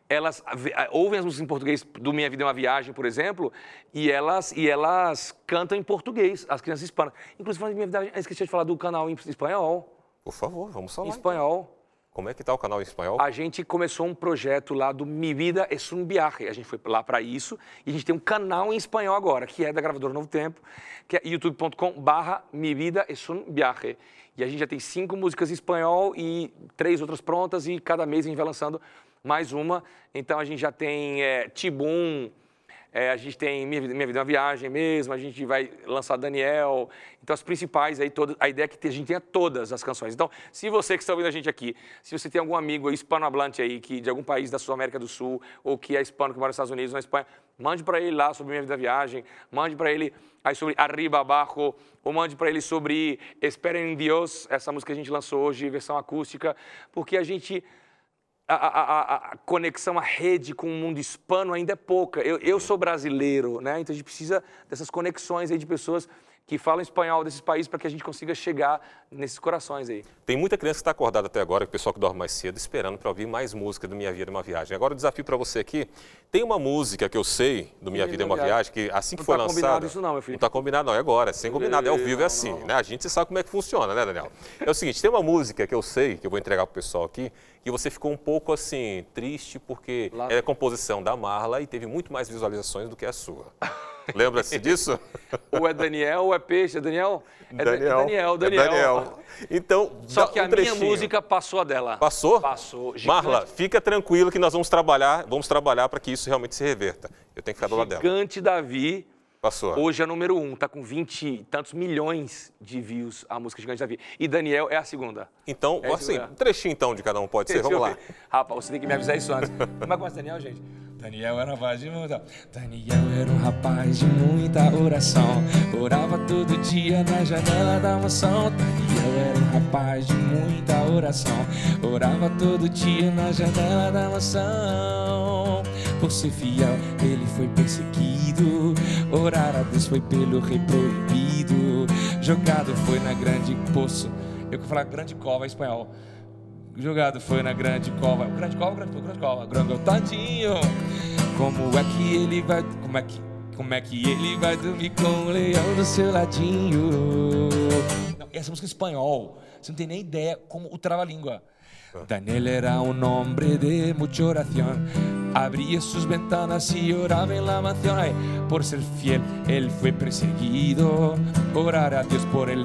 elas vê- ouvem as músicas em português do Minha Vida é uma Viagem, por exemplo, e elas, e elas cantam em português, as crianças hispanas. Inclusive, falando de Minha Vida, é eu esqueci de falar do canal em espanhol. Por favor, vamos Em falar. então. espanhol. Como é que tá o canal em espanhol? A gente começou um projeto lá do Mi Vida es un Viaje. A gente foi lá para isso e a gente tem um canal em espanhol agora, que é da gravadora Novo Tempo, que é youtube.com barra Mi Vida es un Viaje. E a gente já tem cinco músicas em espanhol e três outras prontas e cada mês a gente vai lançando mais uma. Então a gente já tem é, Tibum, é, a gente tem Minha Vida, Minha Vida é uma Viagem mesmo, a gente vai lançar Daniel. Então, as principais aí, todas, a ideia é que a gente tenha todas as canções. Então, se você que está ouvindo a gente aqui, se você tem algum amigo hispanohablante aí, que, de algum país da Sul América do Sul, ou que é hispano, que mora nos Estados Unidos, na Espanha, mande para ele lá sobre Minha Vida é uma Viagem, mande para ele aí sobre Arriba Abajo, ou mande para ele sobre Esperen em Dios, essa música que a gente lançou hoje, versão acústica, porque a gente a, a- a- conexão, a rede com o mundo hispano ainda é pouca. Eu, eu sou brasileiro, né? Então a gente precisa dessas conexões aí de pessoas que falam espanhol desses países para que a gente consiga chegar nesses corações aí. Tem muita criança que está acordada até agora, o pessoal que dorme mais cedo, esperando para ouvir mais música do Minha Vida é uma Viagem. Agora o desafio para você aqui, tem uma música que eu sei do Minha Vida é uma Viagem, que assim que Não for tá lançada... combinado isso não, meu filho. Não está combinado não, é agora, sem combinado, é ao vivo, é assim, né? A gente sabe como é que funciona, né, Daniel? É o seguinte, tem uma música que eu sei, que eu vou entregar pro pessoal aqui, que você ficou um pouco assim, triste, porque Lá- é composição da Marla e teve muito mais visualizações do que a sua. Lembra-se disso? Ou é Daniel ou é Peixe, é Daniel? É Da- é Daniel, É Daniel. Daniel. Então, Só que um a minha trechinho. música passou a dela. Passou? Passou. Marla, fica tranquilo que nós vamos trabalhar, vamos trabalhar para que isso realmente se reverta. Eu tenho que ficar do lado dela. Gigante Davi Passou. Hoje é número um, tá com 20 e tantos milhões de views a música Gigante Davi. E Daniel é a segunda. Então, É assim, um trechinho então de cada um pode ser. Vamos lá. Rapaz, você tem que me avisar isso antes. Como é que começa Daniel, gente? Daniel era rapaz de muita. Daniel era um rapaz de muita oração. Orava todo dia na janela da mansão. Daniel era um rapaz de muita oração. Orava todo dia na janela da mansão. Por ser fiel, ele foi perseguido. Orar a Deus foi pelo rei proibido. Jogado foi na grande poço. Eu que falar grande cova em espanhol. Jogado foi na grande cova. Grande cova, grande cova, grande cova. Grande tadinho. Como é que ele vai. Como é que. Como é que ele vai dormir com o leão do seu ladinho? Não, essa música é em espanhol. Você não tem nem ideia como o trava-língua. Daniel era un hombre de mucha oración. Abría sus ventanas y oraba en la mansión. Ay, por ser fiel, él fue perseguido. Orar a Dios por él.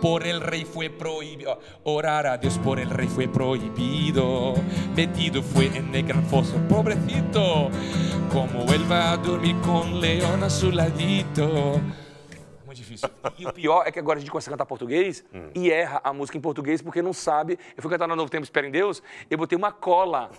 Por el rey fue prohibido. Orar a Dios por el rey fue prohibido. Metido fue en el gran foso. Pobrecito. Como él va a dormir con león a su ladito. Muito difícil. E o pior é que agora a gente começa a cantar português Hum. e erra a música em português porque não sabe. Eu fui cantar no Novo Tempo Espera em Deus, eu botei uma cola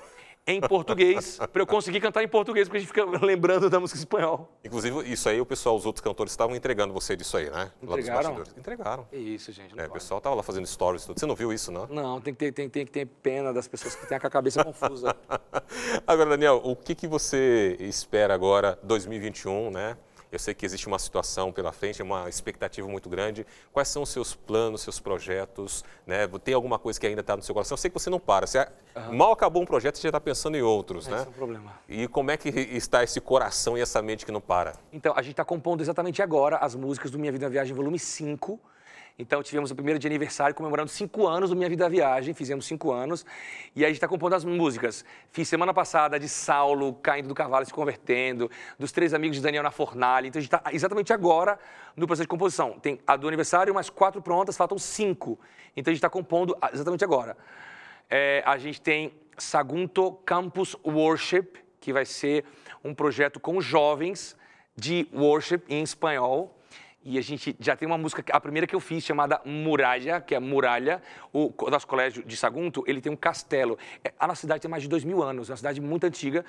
em português para eu conseguir cantar em português, porque a gente fica lembrando da música em espanhol. Inclusive, isso aí, o pessoal, os outros cantores estavam entregando você disso aí, né? Lá dos Entregaram? Entregaram. Isso, gente. É, o pessoal tava lá fazendo stories e tudo. Você não viu isso, não? não tem, que ter, tem, tem que ter pena das pessoas que têm a cabeça confusa. Agora, Daniel, o que, que você espera agora, 2021, né? Eu sei que existe uma situação pela frente, uma expectativa muito grande. Quais são os seus planos, seus projetos? Né? Tem alguma coisa que ainda está no seu coração? Eu sei que você não para. Você mal acabou um projeto, você já está pensando em outros, né? Esse é o problema. E como é que está esse coração e essa mente que não para? Então, a gente está compondo exatamente agora as músicas do Minha Vida na Viagem, volume 5. Então, tivemos o primeiro de aniversário comemorando cinco anos do Minha Vida Viagem, fizemos cinco anos. E a gente está compondo as músicas. Fiz semana passada de Saulo caindo do cavalo e se convertendo, dos três amigos de Daniel na fornalha. Então, a gente está exatamente agora no processo de composição. Tem a do aniversário, mais quatro prontas, faltam cinco. Então, a gente está compondo exatamente agora. É, a gente tem Sagunto Campus Worship, que vai ser um projeto com jovens de worship em espanhol. E a gente já tem uma música, a primeira que eu fiz, chamada Muralha, que é Muralha. O nosso colégio de Sagunto, ele tem um castelo. É, A nossa cidade tem mais de dois mil anos, é uma cidade muito antiga.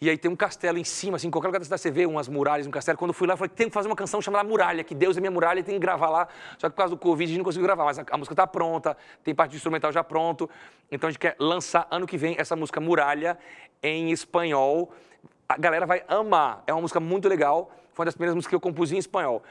E aí tem um castelo em cima, assim, em qualquer lugar da cidade você vê umas muralhas, um castelo. Quando eu fui lá, eu falei, tem que fazer uma canção chamada Muralha, que Deus é minha muralha tem que gravar lá. Só que por causa do Covid a gente não conseguiu gravar, mas a, a música está pronta, tem parte de instrumental já pronto. Então a gente quer lançar ano que vem essa música Muralha em espanhol. A galera vai amar, é uma música muito legal, foi uma das primeiras músicas que eu compus em espanhol.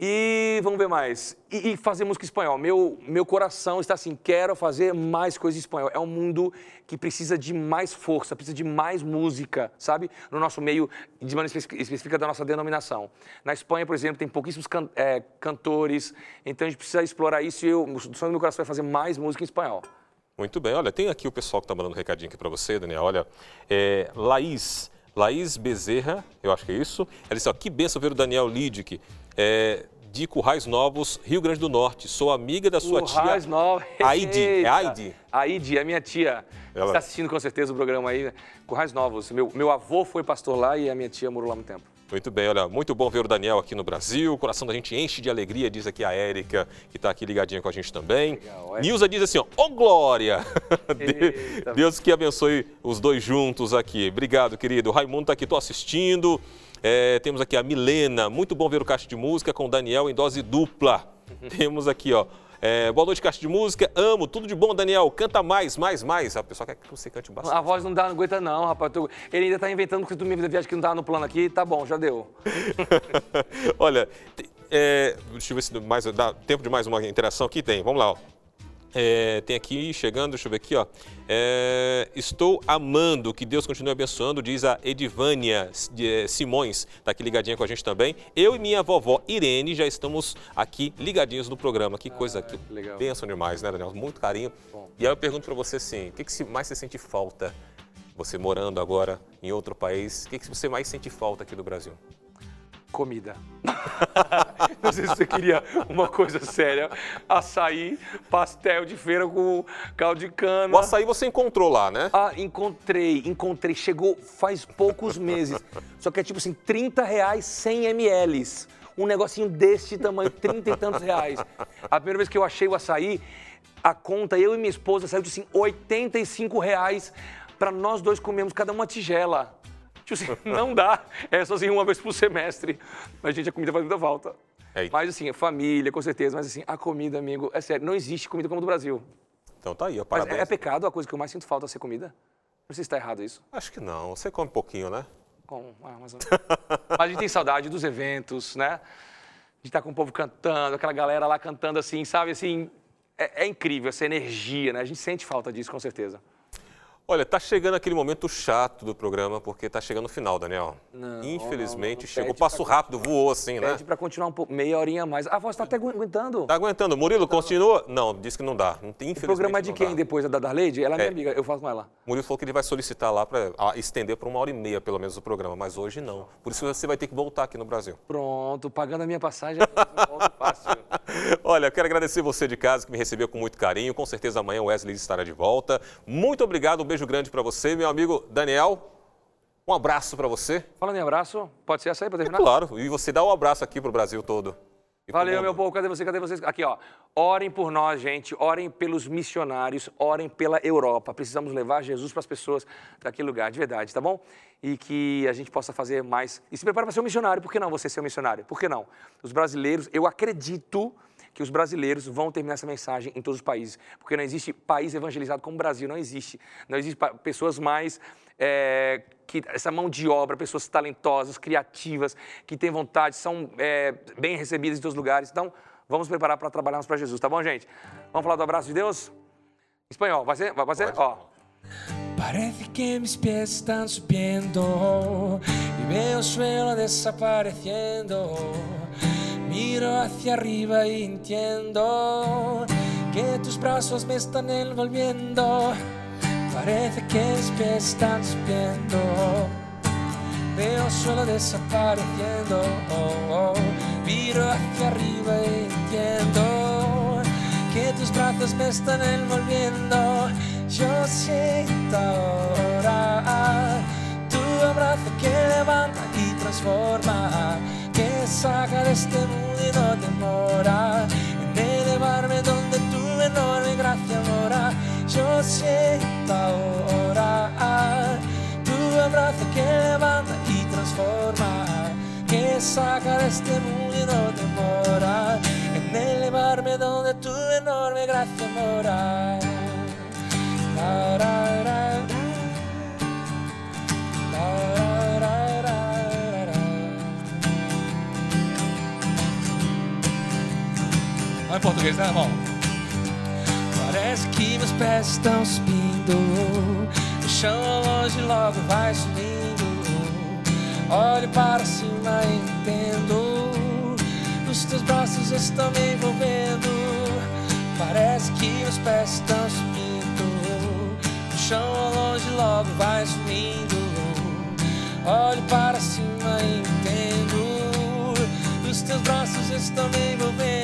E vamos ver mais. E, e, fazer música em espanhol. Meu, meu coração está assim, quero fazer mais coisas em espanhol. É um mundo que precisa de mais força, precisa de mais música, sabe? No nosso meio, de maneira específica da nossa denominação. Na Espanha, por exemplo, tem pouquíssimos can, é, cantores, então a gente precisa explorar isso e eu, o sonho do meu coração é fazer mais música em espanhol. Muito bem. Olha, tem aqui o pessoal que está mandando um recadinho aqui para você, Daniel. Olha, é, Laís, Laís Bezerra, eu acho que é isso. Ela disse, ó, que benção ver o Daniel Lidic é, de Currais Novos, Rio Grande do Norte. Sou amiga da sua Currais tia. Novos. Aide, é Aide? Aide, é minha tia. Ela... Está assistindo com certeza o programa aí. Né? Currais Novos. Meu, meu avô foi pastor lá e a minha tia morou lá um tempo. Muito bem, olha, muito bom ver o Daniel aqui no Brasil. O coração da gente enche de alegria, diz aqui a Érica, que está aqui ligadinha com a gente também. Legal, é. Nilza diz assim, ó, oh, glória! Deus que abençoe os dois juntos aqui. Obrigado, querido. O Raimundo está aqui, estou assistindo. É, temos aqui a Milena, muito bom ver o Caixa de Música com o Daniel em dose dupla. Uhum. Temos aqui, ó. É, boa noite, Caixa de Música. Amo, tudo de bom, Daniel. Canta mais, mais, mais. A pessoa quer que você cante bastante. A voz não dá, não aguenta, não, rapaz. Ele ainda está inventando que tu me viagem que não estava no plano aqui. Tá bom, já deu. Olha, é, deixa eu ver se mais, dá tempo de mais uma interação aqui. Tem, vamos lá. Ó. É, tem aqui, chegando, deixa eu ver aqui, ó. É, estou amando, que Deus continue abençoando, diz a Edivânia é, Simões, está aqui ligadinha com a gente também. Eu e minha vovó Irene já estamos aqui ligadinhos no programa. Que coisa, ah, que legal. bênção demais, né, Daniel? Muito carinho. Bom. E aí eu pergunto para você assim, o que, que mais você sente falta, você morando agora em outro país, o que, que você mais sente falta aqui do Brasil? Comida. Não sei se você queria uma coisa séria. Açaí, pastel de feira com caldo de cana. O açaí você encontrou lá, né? Ah, encontrei, encontrei. Chegou faz poucos meses. Só que é tipo assim, 30 reais 100 ml. Um negocinho deste tamanho, 30 e tantos reais. A primeira vez que eu achei o açaí, a conta, eu e minha esposa, saiu de assim, 85 reais para nós dois comermos cada uma tigela. Tipo assim, não dá. É só assim uma vez por semestre. Mas, gente, a comida faz muita falta. É. Mas assim, família, com certeza. Mas assim, a comida, amigo, é sério, não existe comida como a do Brasil. Então tá aí, ó, parabéns. Mas é, é pecado a coisa que eu mais sinto falta é ser comida? Não sei se está errado isso. Acho que não. Você come um pouquinho, né? Com, ah, mas... mas a gente tem saudade dos eventos, né? De estar tá com o povo cantando, aquela galera lá cantando assim, sabe? Assim, é, é incrível essa energia, né? A gente sente falta disso, com certeza. Olha, tá chegando aquele momento chato do programa, porque tá chegando o final, Daniel. Não, Infelizmente, não, não, chegou. Passo rápido, voou assim, né? Pede para continuar um pouco, meia horinha a mais. A voz tá até aguentando. Tá aguentando. Murilo, continua? Não, disse que não dá. Infelizmente, o programa é de quem dá. depois? É da Darleide? Ela é minha é. amiga, eu faço com ela. Murilo falou que ele vai solicitar lá para estender por uma hora e meia, pelo menos, o programa, mas hoje não. Por isso você vai ter que voltar aqui no Brasil. Pronto, pagando a minha passagem, eu volto fácil. Olha, eu quero agradecer você de casa que me recebeu com muito carinho. Com certeza amanhã o Wesley estará de volta. Muito obrigado, um beijo grande para você meu amigo Daniel. Um abraço para você. Falando em abraço, pode ser essa aí para terminar? É claro, e você dá um abraço aqui para o Brasil todo. Valeu, meu povo. Cadê você? Cadê vocês? Aqui, ó. Orem por nós, gente. Orem pelos missionários. Orem pela Europa. Precisamos levar Jesus para as pessoas daquele lugar, de verdade, tá bom? E que a gente possa fazer mais. E se prepara para ser um missionário. Por que não você ser um missionário? Por que não? Os brasileiros, eu acredito que os brasileiros vão terminar essa mensagem em todos os países, porque não existe país evangelizado como o Brasil, não existe. Não existe pessoas mais é, que essa mão de obra, pessoas talentosas, criativas, que têm vontade, são é, bem recebidas em todos os lugares. Então, vamos preparar para trabalharmos para Jesus, tá bom, gente? Vamos falar do abraço de Deus? Espanhol, vai ser? Vai ser? Ó. Parece que mis pies están subiendo y veo el suelo desapareciendo. Miro hacia arriba y entiendo que tus brazos me están envolviendo. Parece que mis pies están subiendo. Veo suelo desapareciendo. Miro hacia arriba y entiendo que tus brazos me están envolviendo. Yo siento ahora tu abrazo que levanta y transforma que saca de este mundo y no demora en elevarme donde tu enorme gracia mora. Yo siento ahora tu abrazo que levanta y transforma, que saca de este mundo y no demora en elevarme donde tu enorme gracia mora. Em português, né, irmão? Parece que meus pés estão subindo. O chão ao longe logo vai subindo. Olho para cima e entendo. Os teus braços estão me envolvendo. Parece que meus pés estão subindo. O chão ao longe logo vai subindo. Olho para cima e entendo. Os teus braços estão me envolvendo.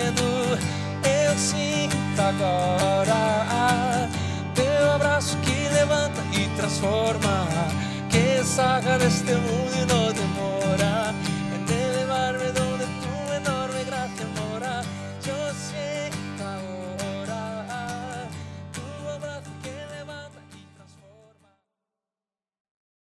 Eu sinto agora teu abraço que levanta e transforma. Que saca deste mundo e no temor.